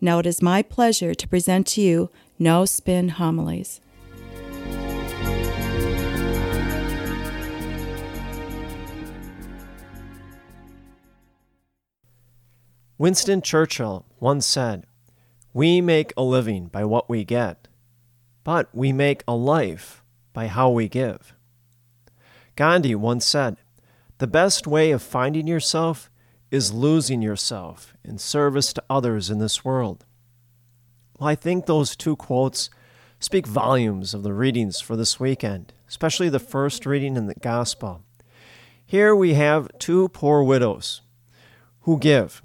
Now it is my pleasure to present to you No Spin Homilies. Winston Churchill once said, We make a living by what we get, but we make a life by how we give. Gandhi once said, The best way of finding yourself is losing yourself in service to others in this world. Well, I think those two quotes speak volumes of the readings for this weekend, especially the first reading in the Gospel. Here we have two poor widows who give.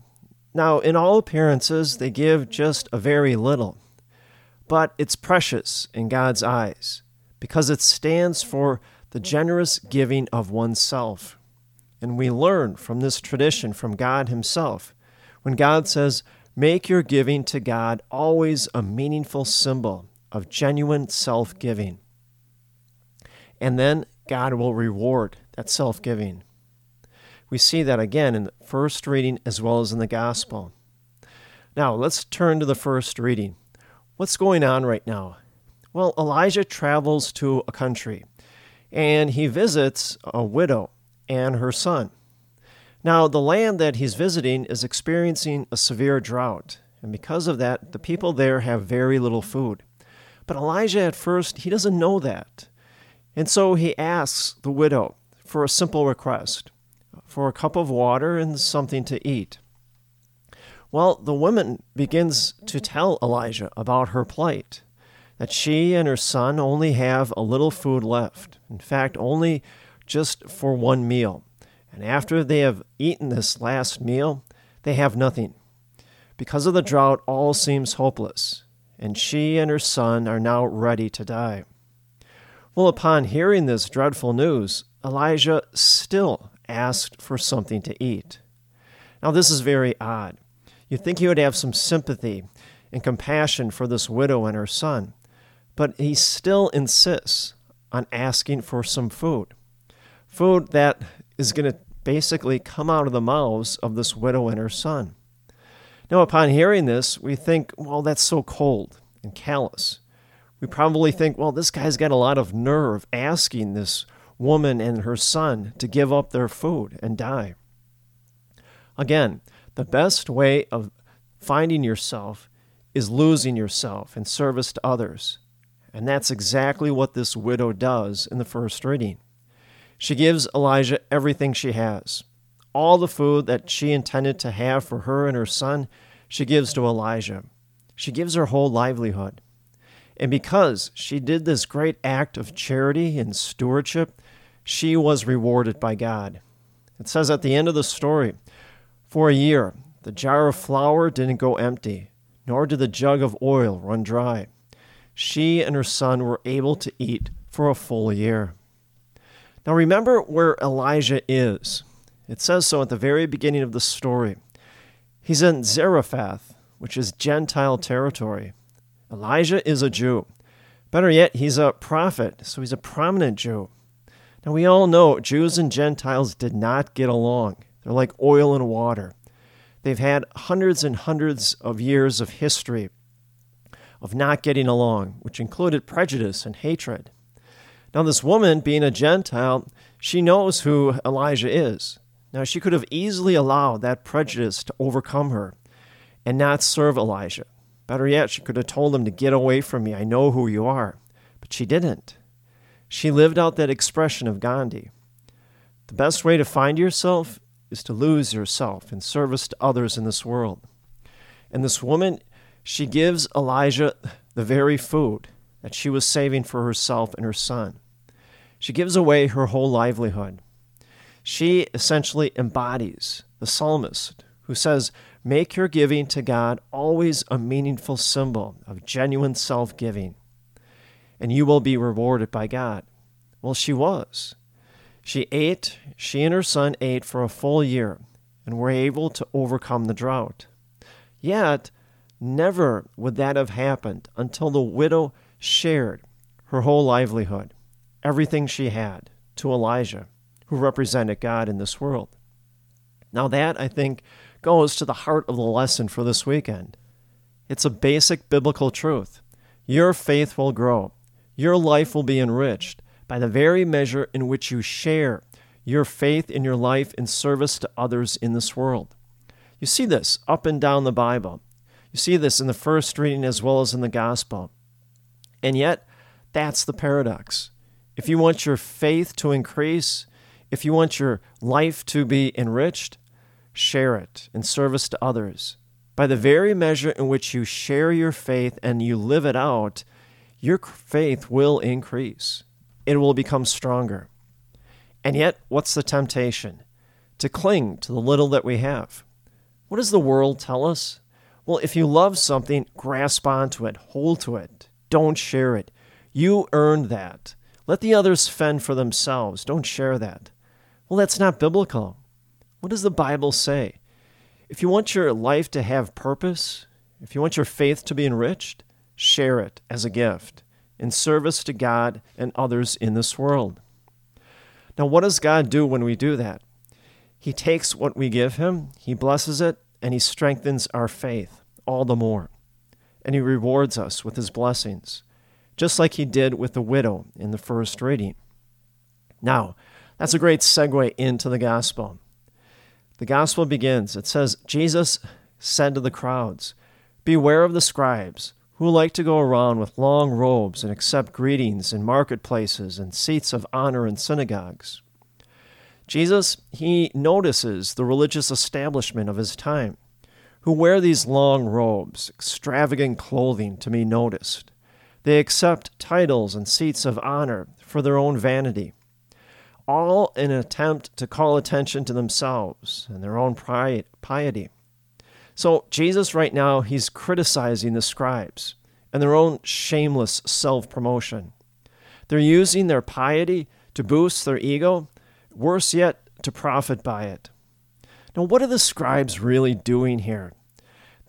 Now, in all appearances, they give just a very little, but it's precious in God's eyes because it stands for the generous giving of oneself and we learn from this tradition from God Himself. When God says, Make your giving to God always a meaningful symbol of genuine self giving. And then God will reward that self giving. We see that again in the first reading as well as in the gospel. Now, let's turn to the first reading. What's going on right now? Well, Elijah travels to a country and he visits a widow and her son. Now, the land that he's visiting is experiencing a severe drought, and because of that, the people there have very little food. But Elijah, at first, he doesn't know that. And so he asks the widow for a simple request for a cup of water and something to eat. Well, the woman begins to tell Elijah about her plight that she and her son only have a little food left. In fact, only just for one meal. And after they have eaten this last meal, they have nothing. Because of the drought, all seems hopeless, and she and her son are now ready to die. Well, upon hearing this dreadful news, Elijah still asked for something to eat. Now, this is very odd. You'd think he would have some sympathy and compassion for this widow and her son, but he still insists on asking for some food food that is going to basically come out of the mouths of this widow and her son. Now, upon hearing this, we think, well, that's so cold and callous. We probably think, well, this guy's got a lot of nerve asking this woman and her son to give up their food and die. Again, the best way of finding yourself is losing yourself in service to others. And that's exactly what this widow does in the first reading. She gives Elijah everything she has. All the food that she intended to have for her and her son, she gives to Elijah. She gives her whole livelihood. And because she did this great act of charity and stewardship, she was rewarded by God. It says at the end of the story For a year, the jar of flour didn't go empty, nor did the jug of oil run dry. She and her son were able to eat for a full year. Now remember where Elijah is. It says so at the very beginning of the story. He's in Zarephath, which is Gentile territory. Elijah is a Jew. Better yet, he's a prophet, so he's a prominent Jew. Now, we all know Jews and Gentiles did not get along. They're like oil and water. They've had hundreds and hundreds of years of history of not getting along, which included prejudice and hatred. Now, this woman, being a Gentile, she knows who Elijah is. Now, she could have easily allowed that prejudice to overcome her and not serve Elijah. Better yet, she could have told him to get away from me. I know who you are. But she didn't. She lived out that expression of Gandhi. The best way to find yourself is to lose yourself in service to others in this world. And this woman, she gives Elijah the very food that she was saving for herself and her son. She gives away her whole livelihood. She essentially embodies the psalmist who says, Make your giving to God always a meaningful symbol of genuine self giving, and you will be rewarded by God. Well, she was. She ate, she and her son ate for a full year and were able to overcome the drought. Yet, never would that have happened until the widow shared her whole livelihood, everything she had, to Elijah, who represented God in this world. Now, that, I think, goes to the heart of the lesson for this weekend. It's a basic biblical truth. Your faith will grow, your life will be enriched by the very measure in which you share your faith in your life in service to others in this world. You see this up and down the Bible. You see this in the first reading as well as in the gospel. And yet, that's the paradox. If you want your faith to increase, if you want your life to be enriched, share it in service to others. By the very measure in which you share your faith and you live it out, your faith will increase. It will become stronger. And yet, what's the temptation? To cling to the little that we have. What does the world tell us? Well, if you love something, grasp onto it, hold to it, don't share it. You earned that. Let the others fend for themselves. Don't share that. Well, that's not biblical. What does the Bible say? If you want your life to have purpose, if you want your faith to be enriched, share it as a gift in service to God and others in this world. Now, what does God do when we do that? He takes what we give Him, He blesses it, and He strengthens our faith all the more. And He rewards us with His blessings, just like He did with the widow in the first reading. Now, that's a great segue into the gospel. The gospel begins. It says, Jesus said to the crowds, Beware of the scribes who like to go around with long robes and accept greetings in marketplaces and seats of honor in synagogues. Jesus, he notices the religious establishment of his time, who wear these long robes, extravagant clothing to be noticed. They accept titles and seats of honor for their own vanity all in an attempt to call attention to themselves and their own piety. So, Jesus, right now, he's criticizing the scribes and their own shameless self promotion. They're using their piety to boost their ego, worse yet, to profit by it. Now, what are the scribes really doing here?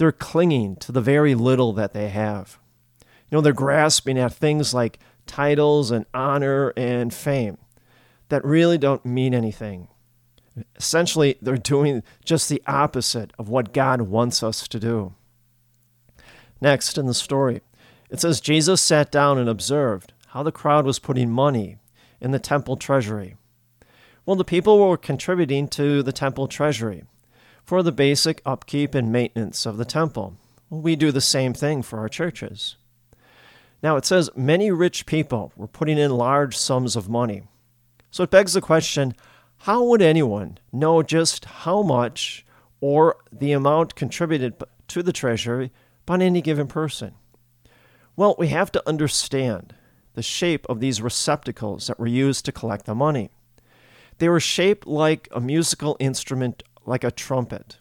They're clinging to the very little that they have. You know, they're grasping at things like titles and honor and fame that really don't mean anything. Essentially, they're doing just the opposite of what God wants us to do. Next in the story, it says Jesus sat down and observed how the crowd was putting money in the temple treasury. Well, the people were contributing to the temple treasury for the basic upkeep and maintenance of the temple. We do the same thing for our churches. Now, it says many rich people were putting in large sums of money. So it begs the question how would anyone know just how much or the amount contributed to the treasury by any given person? Well, we have to understand the shape of these receptacles that were used to collect the money. They were shaped like a musical instrument, like a trumpet,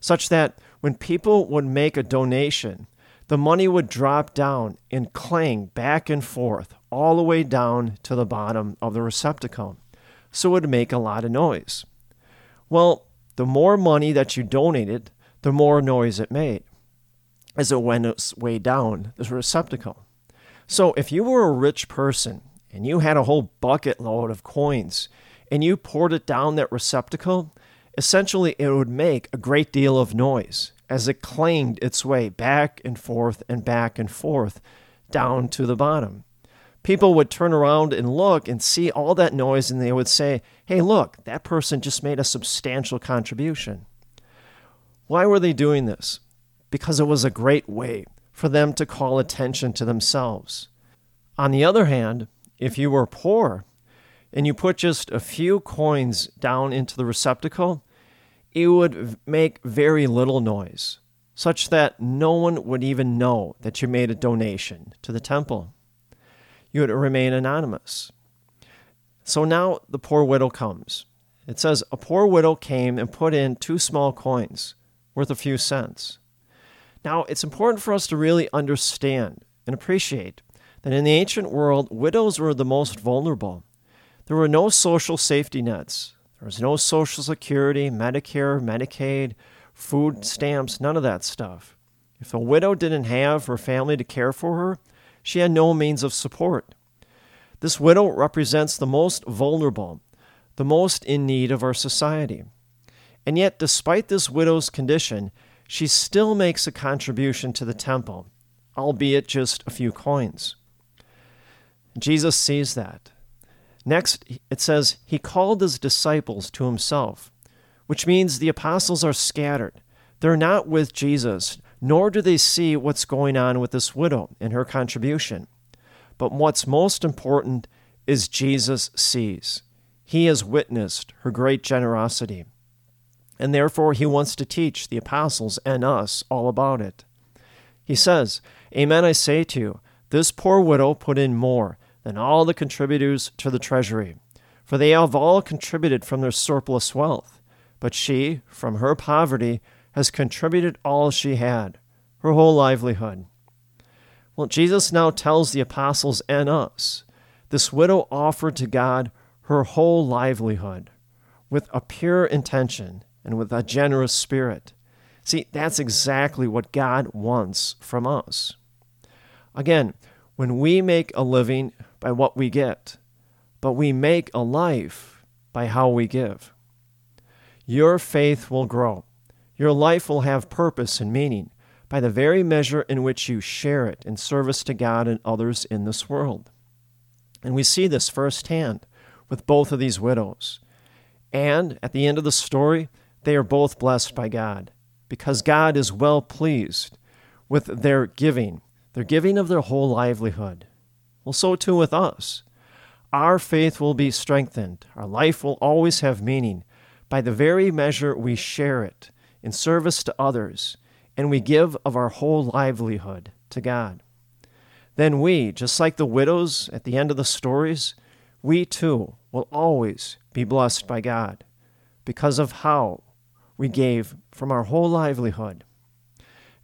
such that when people would make a donation, the money would drop down and clang back and forth all the way down to the bottom of the receptacle. So it would make a lot of noise. Well, the more money that you donated, the more noise it made as it went its way down the receptacle. So if you were a rich person and you had a whole bucket load of coins and you poured it down that receptacle, essentially it would make a great deal of noise as it clanged its way back and forth and back and forth down to the bottom. People would turn around and look and see all that noise and they would say, Hey, look, that person just made a substantial contribution. Why were they doing this? Because it was a great way for them to call attention to themselves. On the other hand, if you were poor and you put just a few coins down into the receptacle, it would make very little noise, such that no one would even know that you made a donation to the temple. You would remain anonymous. So now the poor widow comes. It says, A poor widow came and put in two small coins, worth a few cents. Now, it's important for us to really understand and appreciate that in the ancient world, widows were the most vulnerable. There were no social safety nets. There was no Social Security, Medicare, Medicaid, food stamps, none of that stuff. If a widow didn't have her family to care for her, she had no means of support. This widow represents the most vulnerable, the most in need of our society. And yet, despite this widow's condition, she still makes a contribution to the temple, albeit just a few coins. Jesus sees that. Next, it says, He called His disciples to Himself, which means the apostles are scattered. They're not with Jesus, nor do they see what's going on with this widow and her contribution. But what's most important is Jesus sees. He has witnessed her great generosity. And therefore, he wants to teach the apostles and us all about it. He says, Amen, I say to you, this poor widow put in more than all the contributors to the treasury, for they have all contributed from their surplus wealth. But she, from her poverty, has contributed all she had, her whole livelihood. Well, Jesus now tells the apostles and us this widow offered to God her whole livelihood with a pure intention and with a generous spirit. See, that's exactly what God wants from us. Again, when we make a living by what we get, but we make a life by how we give, your faith will grow. Your life will have purpose and meaning by the very measure in which you share it in service to God and others in this world. And we see this firsthand with both of these widows. And at the end of the story, they are both blessed by God because God is well pleased with their giving, their giving of their whole livelihood. Well, so too with us. Our faith will be strengthened, our life will always have meaning by the very measure we share it in service to others and we give of our whole livelihood to God. Then we, just like the widows at the end of the stories, we too will always be blessed by God because of how we gave from our whole livelihood.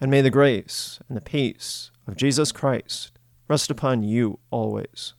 And may the grace and the peace of Jesus Christ rest upon you always.